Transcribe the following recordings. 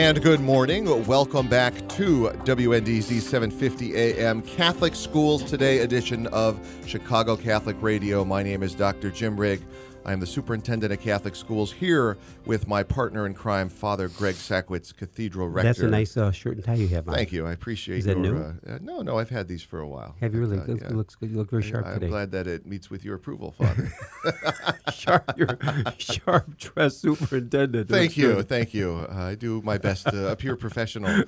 And good morning. Welcome back to WNDZ 750 AM Catholic Schools Today edition of Chicago Catholic Radio. My name is Dr. Jim Rigg. I am the superintendent of Catholic schools here with my partner in crime, Father Greg Sakowicz, Cathedral Rector. That's a nice uh, shirt and tie you have on. Thank you. I appreciate Is that your, new? Uh, uh, no, no, I've had these for a while. Have you really? Uh, yeah. looks good. You look very sharp I, today. am glad that it meets with your approval, Father. sharp, sharp dressed superintendent. Thank you, good. thank you. Uh, I do my best to appear professional.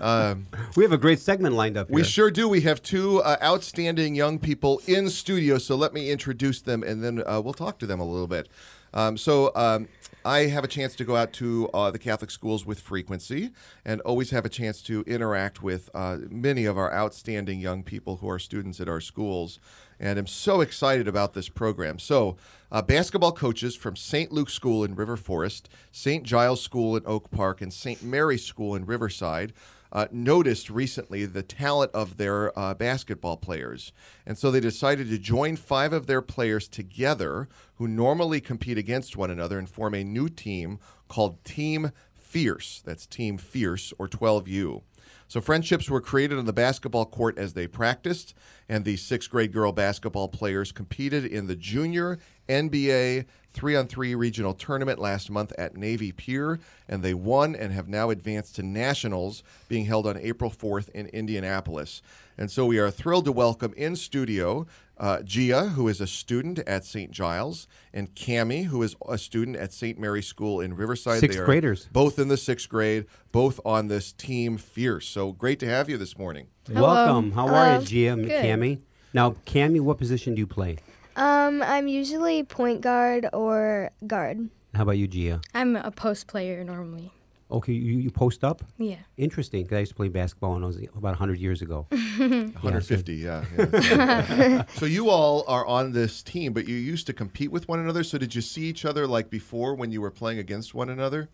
Um, We have a great segment lined up here. We sure do. We have two uh, outstanding young people in studio, so let me introduce them and then uh, we'll talk to them a little bit. Um, so, um, I have a chance to go out to uh, the Catholic schools with frequency and always have a chance to interact with uh, many of our outstanding young people who are students at our schools. And I'm so excited about this program. So, uh, basketball coaches from St. Luke's School in River Forest, St. Giles School in Oak Park, and St. Mary's School in Riverside uh, noticed recently the talent of their uh, basketball players. And so they decided to join five of their players together who normally compete against one another and form a new team called Team Fierce. That's Team Fierce or 12U. So friendships were created on the basketball court as they practiced, and the sixth grade girl basketball players competed in the junior NBA three on three regional tournament last month at Navy Pier, and they won and have now advanced to nationals being held on April 4th in Indianapolis. And so we are thrilled to welcome in studio uh, Gia, who is a student at St. Giles, and Cami, who is a student at St. Mary's School in Riverside. Sixth They are graders. both in the sixth grade, both on this team Fierce. So great to have you this morning. Welcome. How are you, Gia and Good. Cami? Now, Cami, what position do you play? Um, I'm usually point guard or guard. How about you, Gia? I'm a post player normally. Okay, you, you post up? Yeah. Interesting, 'cause I used to play basketball when I was about 100 years ago. 150, yeah. yeah. so you all are on this team, but you used to compete with one another. So did you see each other like before when you were playing against one another?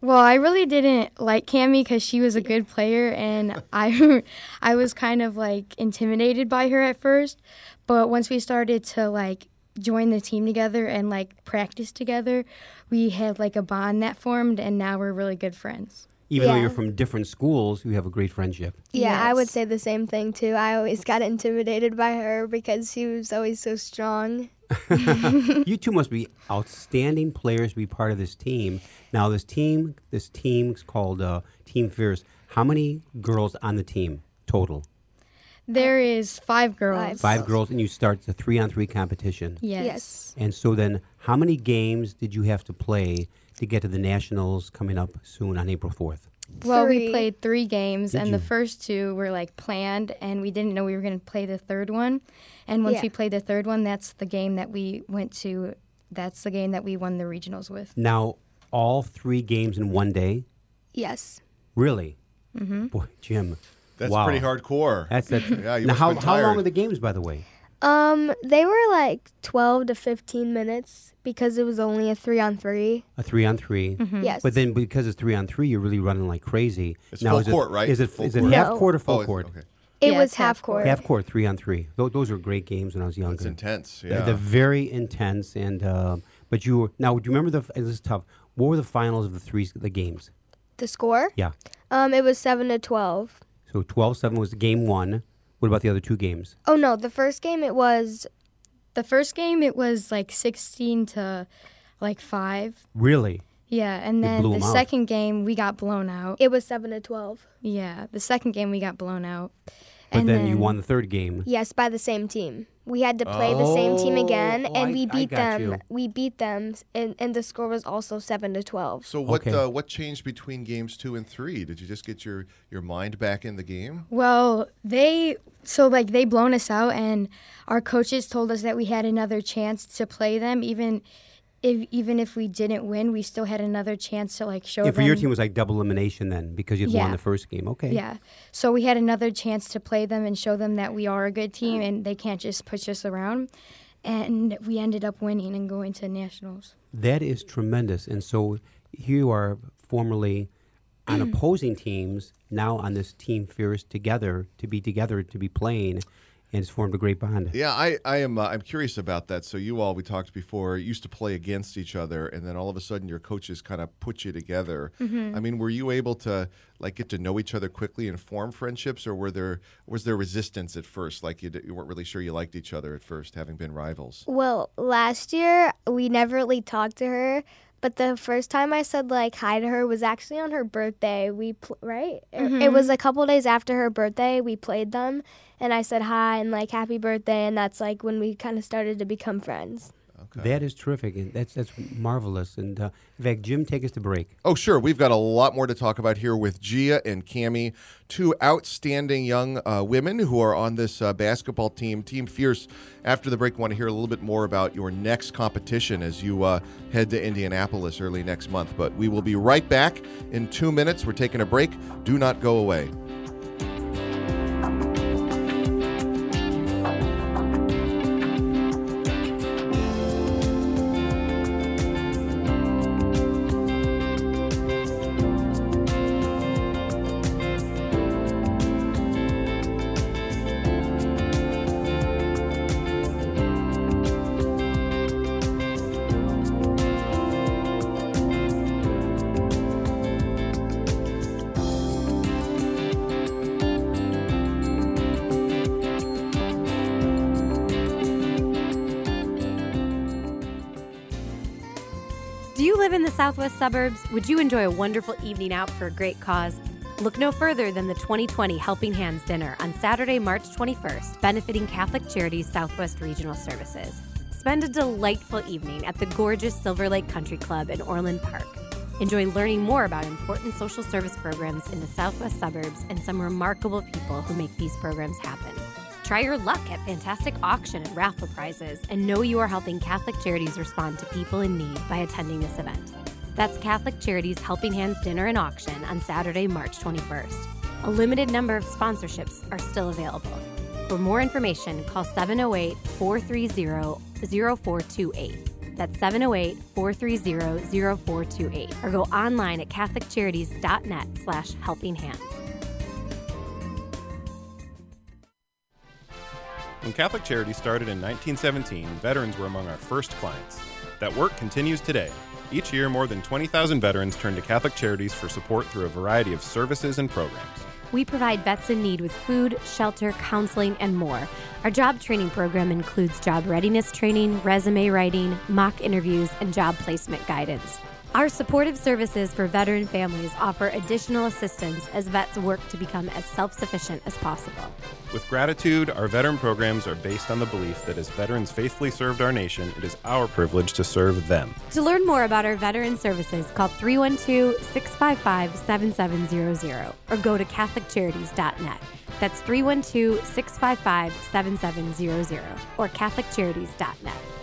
Well, I really didn't like Cami because she was a good player, and I, I was kind of like intimidated by her at first. But once we started to like join the team together and like practice together, we had like a bond that formed, and now we're really good friends. Even though you're from different schools, you have a great friendship. Yeah, I would say the same thing too. I always got intimidated by her because she was always so strong. you two must be outstanding players to be part of this team. Now, this team, this team's called uh, Team Fierce. How many girls on the team total? There is five girls. Five girls, and you start the three-on-three competition. Yes. Yes. And so then, how many games did you have to play to get to the nationals coming up soon on April fourth? Well, we played three games, Did and you? the first two were like planned, and we didn't know we were going to play the third one. And once Yeah. we played the third one, that's the game that we went to. That's the game that we won the regionals with. Now, all three games in one day. Yes. Really? Mm-hmm. Boy, Jim. That's wow. pretty hardcore. That's that. Yeah, you now, how, how long tired. are the games, by the way? Um, they were like 12 to 15 minutes because it was only a 3 on 3. A three on 3 Yes. But then, because it's three on three, you're really running like crazy. It's now, full is it- court, right? Is it, Full is it court. half No. court or full Oh, court? okay. it Yeah, was half half court. court. Half court, three on three. Those, those are great games when I was younger. It's intense. They're- Yeah. They're very intense, and uh, but you were now. Do you remember the? This is tough. What were the finals of the three the games? The score? Yeah. Um, it was 7 to 12. So 12-7 was game one. What about the other two games? Oh no, the first game it was The first game, it was like 16 to like 5. Really? Yeah, and then the the 'em out. second game, we got blown out. it was 7 to 12. Yeah, the second game, we got blown out. But and then, you won the third game. Yes, by the same team. We had to play the same team again, Oh, and I- we beat them. you. We beat them, and, and the score was also seven to twelve. so what Okay. uh, what changed between games two and three? Did you just get your, your mind back in the game? Well, they so like they blown us out, and our coaches told us that we had another chance to play them, even if even if we didn't win, we still had another chance to like show Yeah, for them. your team it was like double elimination then because you had won the first game. Okay. Yeah, so we had another chance to play them and show them that we are a good team, and they can't just push us around. And we ended up winning and going to nationals. That is tremendous. And so here you are formerly on opposing teams, now on this team Fierce together, to be together, to be playing. And it's formed a great bond. Yeah, I, I am. Uh, I'm curious about that. So you all, we talked before, used to play against each other, and then all of a sudden, your coaches kind of put you together. I mean, were you able to like get to know each other quickly and form friendships, or were there was there resistance at first? Like you, d- you weren't really sure you liked each other at first, having been rivals. Well, last year we never really talked to her, but the first time I said like hi to her was actually on her birthday. We pl- right? It- It mm-hmm. was a couple days after her birthday. We played them, and I said hi and like happy birthday, and that's like when we kind of started to become friends. Okay. That is terrific, and that's that's marvelous. And uh, in fact, Jim, take us to break. Oh, sure. We've got a lot more to talk about here with Gia and Cami, two outstanding young uh, women who are on this uh, basketball team, Team Fierce. After the break, want to hear a little bit more about your next competition as you uh, head to Indianapolis early next month. But we will be right back in two minutes. We're taking a break. Do not go away. Live in the southwest suburbs? Would you enjoy a wonderful evening out for a great cause? Look no further than the 2020 Helping Hands Dinner on Saturday, March 21st, benefiting Catholic Charities Southwest Regional Services. Spend a delightful evening at the gorgeous Silver Lake Country Club in Orland Park. Enjoy learning more about important social service programs in the southwest suburbs and some remarkable people who make these programs happen. Try your luck at fantastic auction and raffle prizes and know you are helping Catholic Charities respond to people in need by attending this event. That's Catholic Charities Helping Hands Dinner and Auction on Saturday, March 21st. A limited number of sponsorships are still available. For more information, call 708 430 0428. That's 708 430 0428 or go online at catholiccharities.net slash helping hands. When Catholic Charities started in 1917, veterans were among our first clients. That work continues today. Each year, more than 20,000 veterans turn to Catholic Charities for support through a variety of services and programs. We provide vets in need with food, shelter, counseling, and more. Our job training program includes job readiness training, resume writing, mock interviews, and job placement guidance. Our supportive services for veteran families offer additional assistance as vets work to become as self sufficient as possible. With gratitude, our veteran programs are based on the belief that as veterans faithfully served our nation, it is our privilege to serve them. To learn more about our veteran services, call 312 655 7700 or go to CatholicCharities.net. That's 312 655 7700 or CatholicCharities.net.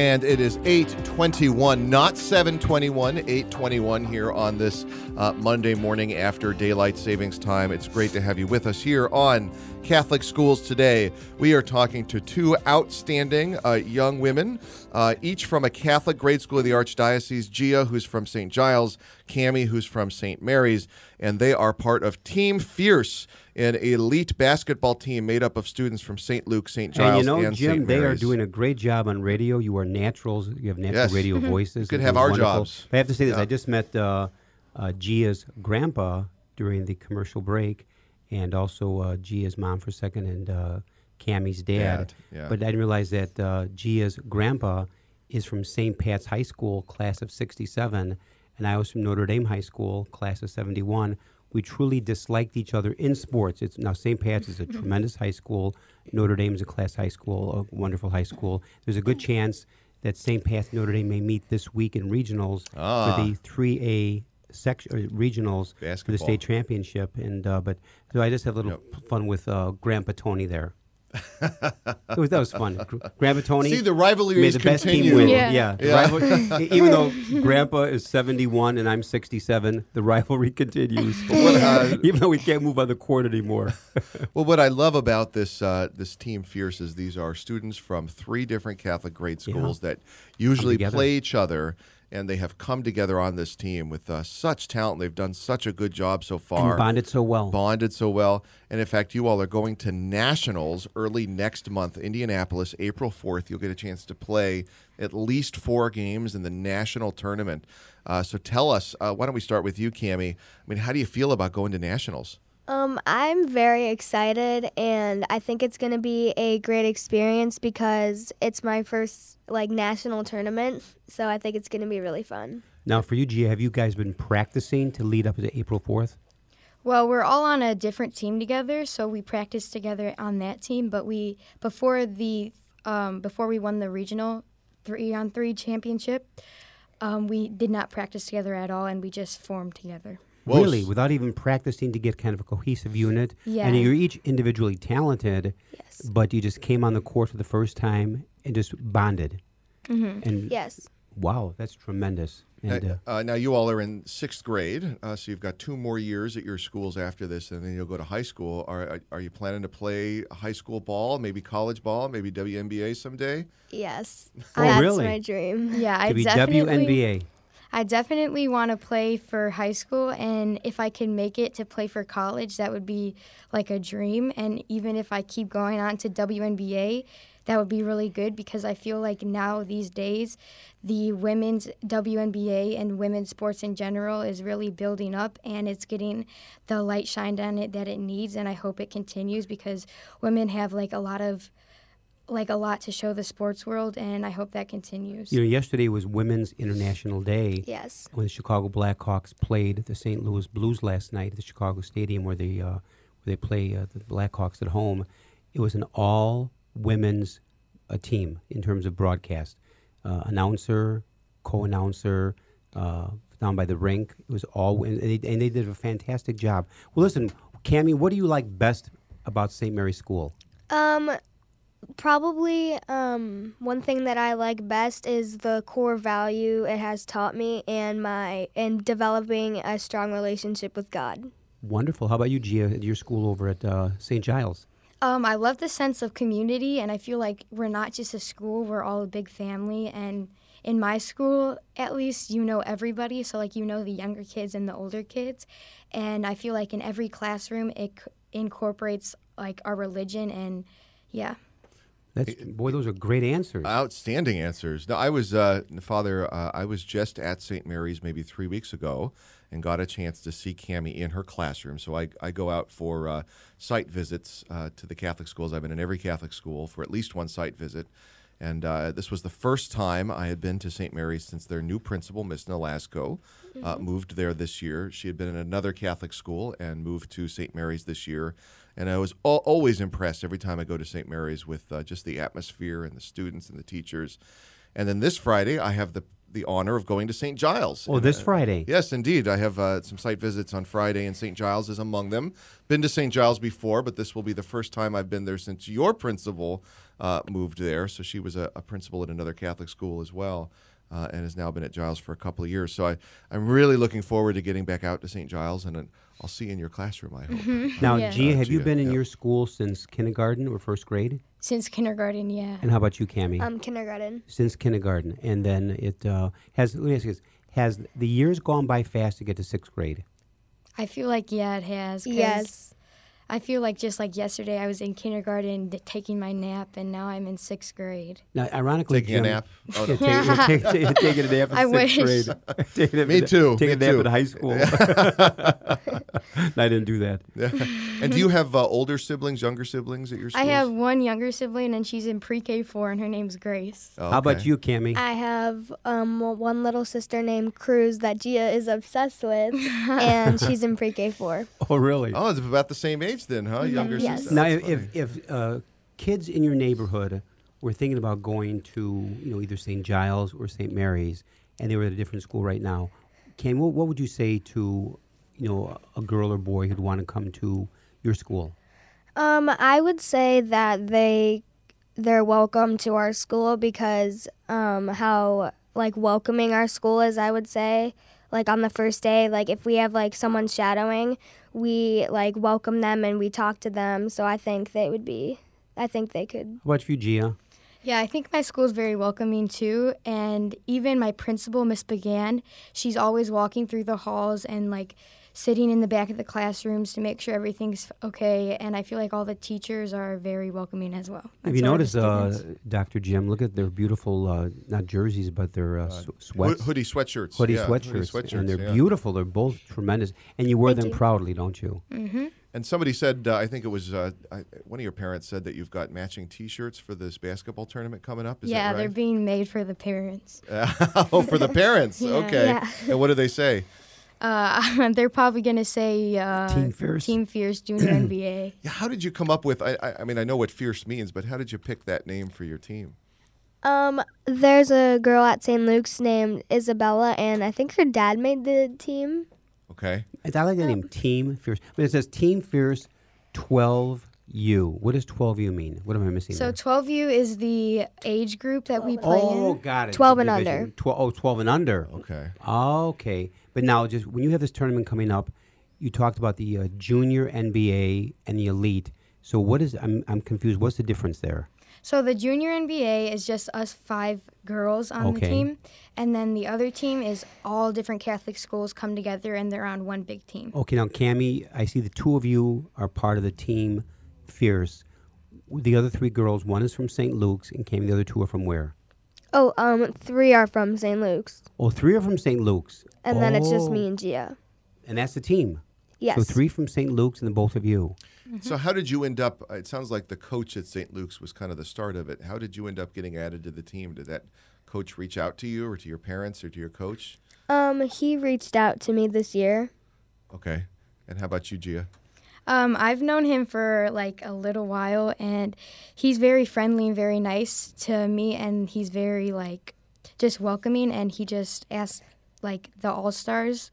And it is 821, not 721, 821 here on this uh, Monday morning after daylight savings time. It's great to have you with us here on Catholic Schools Today. We are talking to two outstanding uh, young women, uh, each from a Catholic grade school of the Archdiocese Gia, who's from St. Giles, Cami, who's from St. Mary's, and they are part of Team Fierce, an elite basketball team made up of students from St. Luke, St. Giles, and you know, and Jim, St. they are doing a great job on radio. You are naturals. You have natural Yes. radio voices. could have our wonderful. jobs. But I have to say this: Yeah. I just met uh, uh, Gia's grandpa during the commercial break, and also uh, Gia's mom for a second, and uh, Cami's dad. Dad, yeah. But I didn't realize that uh, Gia's grandpa is from St. Pat's High School, class of '67, and I was from Notre Dame High School, class of '71. We truly disliked each other in sports. It's now St. Pat's is a tremendous high school. Notre Dame is a class high school, a wonderful high school. There's a good chance that St. Pat's Notre Dame may meet this week in regionals Ah. for the 3A section or regionals for the state championship. And uh, but so I just have a little Yep. fun with uh, Grandpa Tony there. it was, that was fun. Gr- Grandpa Tony. See, the rivalry made is the best team win. Yeah. Yeah. Yeah. rival- even though Grandpa is 71 and I'm 67, the rivalry continues. uh, even though we can't move on the court anymore. Well, what I love about this uh, this team Fierce is these are students from three different Catholic grade schools that usually play each other, and they have come together on this team with uh, such talent. They've done such a good job so far. and bonded so well. bonded so well. And in fact, you all are going to nationals early next month, Indianapolis, April 4th. You'll get a chance to play at least four games in the national tournament. Uh, so tell us, uh, why don't we start with you, Cami? I mean, how do you feel about going to nationals? Um, I'm very excited, and I think it's gonna be a great experience because it's my first like national tournament. So I think it's gonna be really fun. Now, for you, Gia, have you guys been practicing to lead up to April 4th? Well, we're all on a different team together, so we practiced together on that team. But we before the um, before we won the regional three on three championship, um, we did not practice together at all, and we just formed together. Well, really, without even practicing to get kind of a cohesive unit. Yeah. And you're each individually talented, Yes. but you just came on the court for the first time and just bonded. Mm-hmm. And Yes. wow, that's tremendous. And uh, Uh, now, you all are in sixth grade, uh, so you've got two more years at your schools after this, and then you'll go to high school. Are, are, are you planning to play high school ball, maybe college ball, maybe WNBA someday? Yes. Oh, That's really? my dream. Yeah, I to be definitely WNBA. I definitely want to play for high school, and if I can make it to play for college, that would be like a dream. And even if I keep going on to WNBA, that would be really good because I feel like now these days, the women's WNBA and women's sports in general is really building up, and it's getting the light shined on it that it needs. And I hope it continues because women have like a lot of like a lot to show the sports world, and I hope that continues. You know, yesterday was Women's International Day. Yes. when the Chicago Blackhawks played the St. Louis Blues last night at the Chicago Stadium, where they uh, where they play uh, the Blackhawks at home, it was an all women's uh, team in terms of broadcast. Uh, announcer, co-announcer, uh, down by the rink. It was all, and they, and they did a fantastic job. Well, listen, Cami, what do you like best about St. Mary's School? Um, probably um, one thing that I like best is the core value it has taught me and my and developing a strong relationship with God. Wonderful. How about you, Gia, at your school over at uh, St. Giles? Um, I love the sense of community, and I feel like we're not just a school; we're all a big family. And in my school, at least, you know everybody. So, like, you know the younger kids and the older kids. And I feel like in every classroom, it c- incorporates like our religion, and yeah. That's boy, those are great answers. Outstanding answers. Now, I was, uh, Father, uh, I was just at St. Mary's maybe three weeks ago and got a chance to see Cami in her classroom. So I, I go out for uh, site visits uh, to the Catholic schools. I've been in every Catholic school for at least one site visit. And uh, this was the first time I had been to St. Mary's since their new principal, Miss Nolasco, uh, moved there this year. She had been in another Catholic school and moved to St. Mary's this year. And I was al- always impressed every time I go to St. Mary's with uh, just the atmosphere and the students and the teachers. And then this Friday, I have the the honor of going to St. Giles. oh, And, this uh, Friday. Yes, indeed. I have uh, some site visits on Friday, and St. Giles is among them. Been to St. Giles before, but this will be the first time I've been there since your principal uh, moved there. So she was a, a principal at another Catholic school as well. Uh, and has now been at Giles for a couple of years. So I, I'm really looking forward to getting back out to St. Giles, and uh, I'll see you in your classroom, I hope. Now, Yeah. Gia, have you been in yeah. your school since kindergarten or first grade? Since kindergarten, yeah. And how about you, Cami? Um, kindergarten. since kindergarten, and then it uh, has. Let me ask you this: Has the years gone by fast to get to sixth grade? I feel like yeah, it has. Yes. I feel like just like yesterday, I was in kindergarten d- taking my nap, and now I'm in sixth grade. Now, ironically, Taking a nap. Oh, Yeah, no. take- take- take- taking a nap in I sixth wish. grade. Taking a- Me too, Taking me a nap too. in high school. I didn't do that. and do you have uh, older siblings, younger siblings at your school? I have one younger sibling, and she's in pre-K four, and her name's Grace. How about you, Cami? I have um, one little sister named Cruz that Gia is obsessed with, and she's in pre-K four. oh, really? Oh, it's about the same age then, huh? Younger Yes. sister. Now, That's if if, if uh, kids in your neighborhood were thinking about going to, you know, either St. Giles or St. Mary's, and they were at a different school right now, Cam, what, what would you say to, you know, a girl or boy who'd want to come to your school? Um, I would say that they they're welcome to our school because um, how like welcoming our school is. I would say like on the first day, like if we have like someone shadowing, we like welcome them and we talk to them. So I think they would be. I think they could. How about you, Gia? Yeah, I think my school is very welcoming too. And even my principal, Miss Began, she's always walking through the halls and like sitting in the back of the classrooms to make sure everything's okay. And I feel like all the teachers are very welcoming as well. Have you so are the noticed, uh. Dr. Jim? Look at their beautiful, uh, not jerseys, but their uh, sw- sweats. hoodie sweatshirts. hoodie yeah, sweatshirts, hoodie sweatshirts, and they're yeah. beautiful. They're both tremendous, and you wear Thank them you. proudly, don't you? Mm-hmm. And somebody said, uh, I think it was uh, I, one of your parents said that you've got matching T-shirts for this basketball tournament coming up. Is yeah, that they're being made for the parents. oh, for the parents. Yeah. Okay. Yeah. And what do they say? Uh, they're probably going to say uh, Team Fierce? Team Fierce Junior NBA. Yeah. How did you come up with? I, I, I mean, I know what fierce means, but how did you pick that name for your team? Um, there's a girl at St. Luke's named Isabella, and I think her dad made the team. Okay. And I like the name Team Fierce. But it says Team Fierce 12U. What does 12U mean? What am I missing? So there? 12U is the age group that we play oh, in. got it. 12 and division. under. Tw- oh, 12 and under. Okay. Okay. But now, just when you have this tournament coming up, you talked about the uh, junior NBA and the elite. So what is? I'm I'm confused. What's the difference there? So the junior NBA is just us five girls on the team, and then the other team is all different Catholic schools come together and they're on one big team. Okay, now Cami, I see the two of you are part of the team Fierce. The other three girls, one is from St. Luke's, and came the other two are from where? Oh, um, three are from St. Luke's, Oh, three are from St. Luke's. and then it's just Oh, me and Gia. And that's the team. Yes. So three from St. Luke's and the both of you. So how did you end up? It sounds like the coach at St. Luke's was kind of the start of it. How did you end up getting added to the team? Did that coach reach out to you, or to your parents, or to your coach? Um, he reached out to me this year. Okay. And how about you, Gia? Um, I've known him for like a little while, and he's very friendly and very nice to me, and he's very like just welcoming, and he just asked like the all stars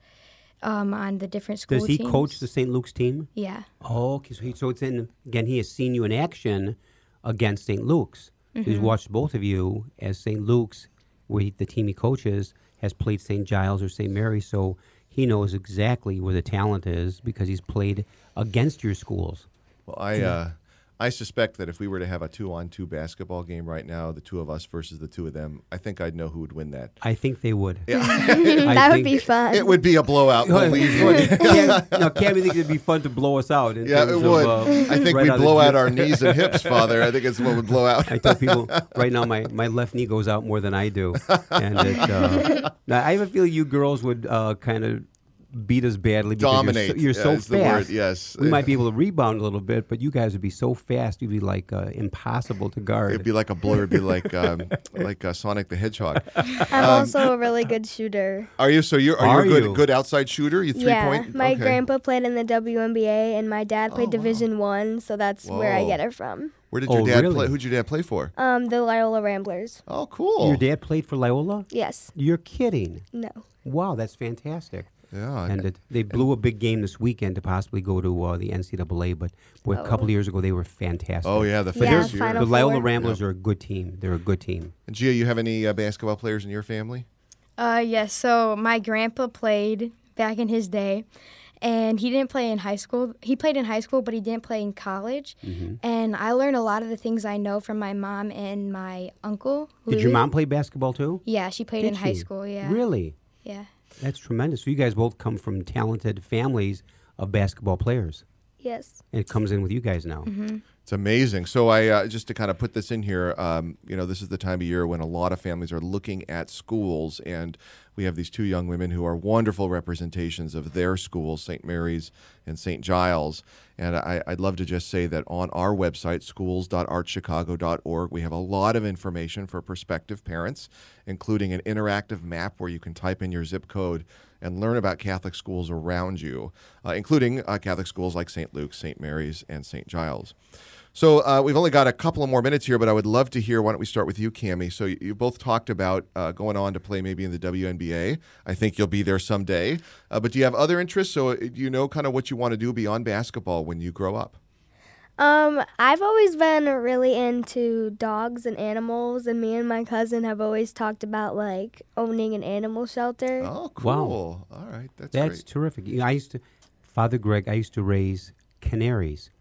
um, on the different school Does he teams. coach the St. Luke's team? Yeah. Oh, okay. So, he, so it's in again. He has seen you in action against St. Luke's. Mm-hmm. he's watched both of you as St. Luke's, where he, the team he coaches has played St. Giles or St. Mary. So he knows exactly where the talent is because he's played against your schools. Well, I uh, I suspect that if we were to have a two-on-two basketball game right now, the two of us versus the two of them, I think I'd know who would win that. I think they would. Yeah. I that would be fun. it would be a blowout. Believe me. Cam, now, Cam, you think it'd be fun to blow us out? Yeah, terms it of, would. uh, I think right we'd blow the out our knees and hips, Father. I think it's what would blow out. I tell people right now my, my left knee goes out more than I do, and it, uh, now I have a feeling you girls would uh, kind of beat us badly because Dominate. You're so, you're yeah, so is the word, fast. yes. We might be able to rebound a little bit, but you guys would be so fast. You'd be like uh, impossible to guard. It'd be like a blur. It'd be like um, like uh, Sonic the Hedgehog. I'm also a really good shooter. Are you? So you're are, Are you a good you? good outside shooter? You three yeah, point. my okay. grandpa played in the WNBA, and my dad played Oh, wow. Division One, so that's where I get it from. Where did your Oh, dad really? play? Who'd your dad play for? Um, the Loyola Ramblers. Oh, cool. Your dad played for Loyola. Yes. You're kidding. No. Wow, that's fantastic. Yeah. And it, they blew a big game this weekend to possibly go to uh, the NCAA, but boy, a couple of years ago they were fantastic. oh yeah, the Yeah, first year. Final The Loyola Four. Ramblers are a good team. They're a good team. And Gia, you have any uh, basketball players in your family? Uh, yes. So my grandpa played back in his day, and he didn't play in high school. He played in high school, but he didn't play in college. Mm-hmm. And I learned a lot of the things I know from my mom and my uncle. Did your mom play basketball too? Yeah, she played Did in high school. Yeah. Really? Yeah. That's tremendous. So you guys both come from talented families of basketball players. Yes. And it comes in with you guys now. Mm-hmm. It's amazing. So I uh, just to kind of put this in here, um, you know, this is the time of year when a lot of families are looking at schools, and we have these two young women who are wonderful representations of their schools, St. Mary's and St. Giles. And I, I'd love to just say that on our website, schools.archchicago.org, we have a lot of information for prospective parents, including an interactive map where you can type in your zip code and learn about Catholic schools around you, uh, including uh, Catholic schools like St. Luke's, St. Mary's, and St. Giles. So uh, we've only got a couple of more minutes here, but I would love to hear. Why don't we start with you, Cami? So you, you both talked about uh, going on to play maybe in the WNBA. I think you'll be there someday. Uh, but do you have other interests? So uh, do you know kind of what you want to do beyond basketball when you grow up? Um, I've always been really into dogs and animals, and me and my cousin have always talked about like owning an animal shelter. Oh, Wow. cool. All right, that's, That's great. terrific. You know, I used to, Father Greg. I used to raise canaries.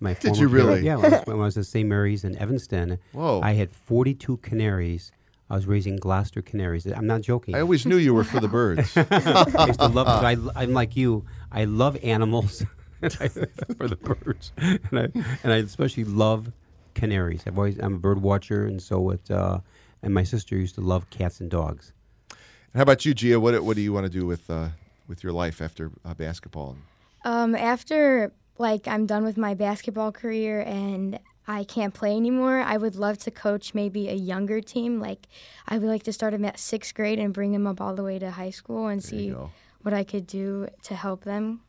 My Did former you parent- really? Yeah. When I, was, when I was at St. Mary's in Evanston, Whoa. I had 42 canaries. I was raising Gloucester canaries. I'm not joking. I always knew you were for the birds. I used to love. I, I'm like you. I love animals for the birds, and I and I especially love canaries. I've always I'm a bird watcher, and so it. Uh, and my sister used to love cats and dogs. How about you, Gia? What what do you want to do with uh, with your life after uh, basketball? Um, after like I'm done with my basketball career and I can't play anymore, I would love to coach maybe a younger team. Like I would like to start them at sixth grade and bring them up all the way to high school and There see what I could do to help them.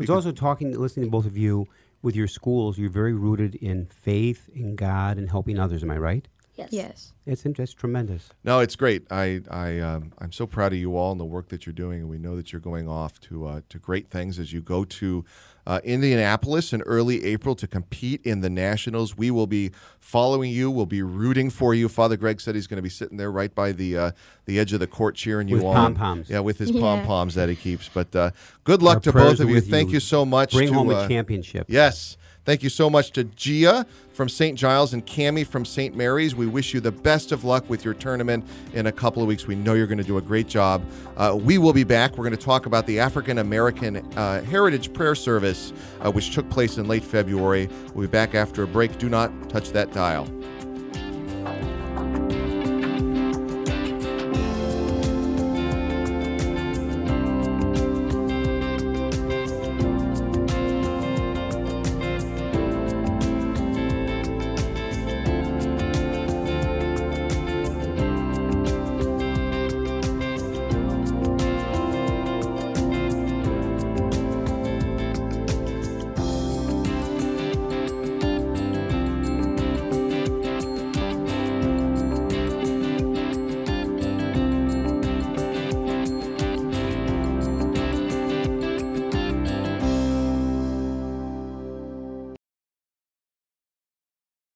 It's also talking, listening to both of you with your schools. You're very rooted in faith, in God, and helping others. Am I right? Yes. Yes. It's just tremendous. No, it's great. I I um, I'm so proud of you all and the work that you're doing, and we know that you're going off to uh, to great things as you go to uh, Indianapolis in early April to compete in the Nationals. We will be following you. We'll be rooting for you. Father Greg said he's going to be sitting there right by the uh, the edge of the court cheering you With on. pom-poms. Yeah, with his Yeah. pom poms that he keeps. But uh, good luck Our to both of are you. Thank you. you so much. Bring to, home uh, a championship. Yes. Thank you so much to Gia from St. Giles and Cami from St. Mary's. We wish you the best of luck with your tournament in a couple of weeks. We know you're going to do a great job. Uh, we will be back. We're going to talk about the African American uh, Heritage Prayer Service, uh, which took place in late February. We'll be back after a break. Do not touch that dial.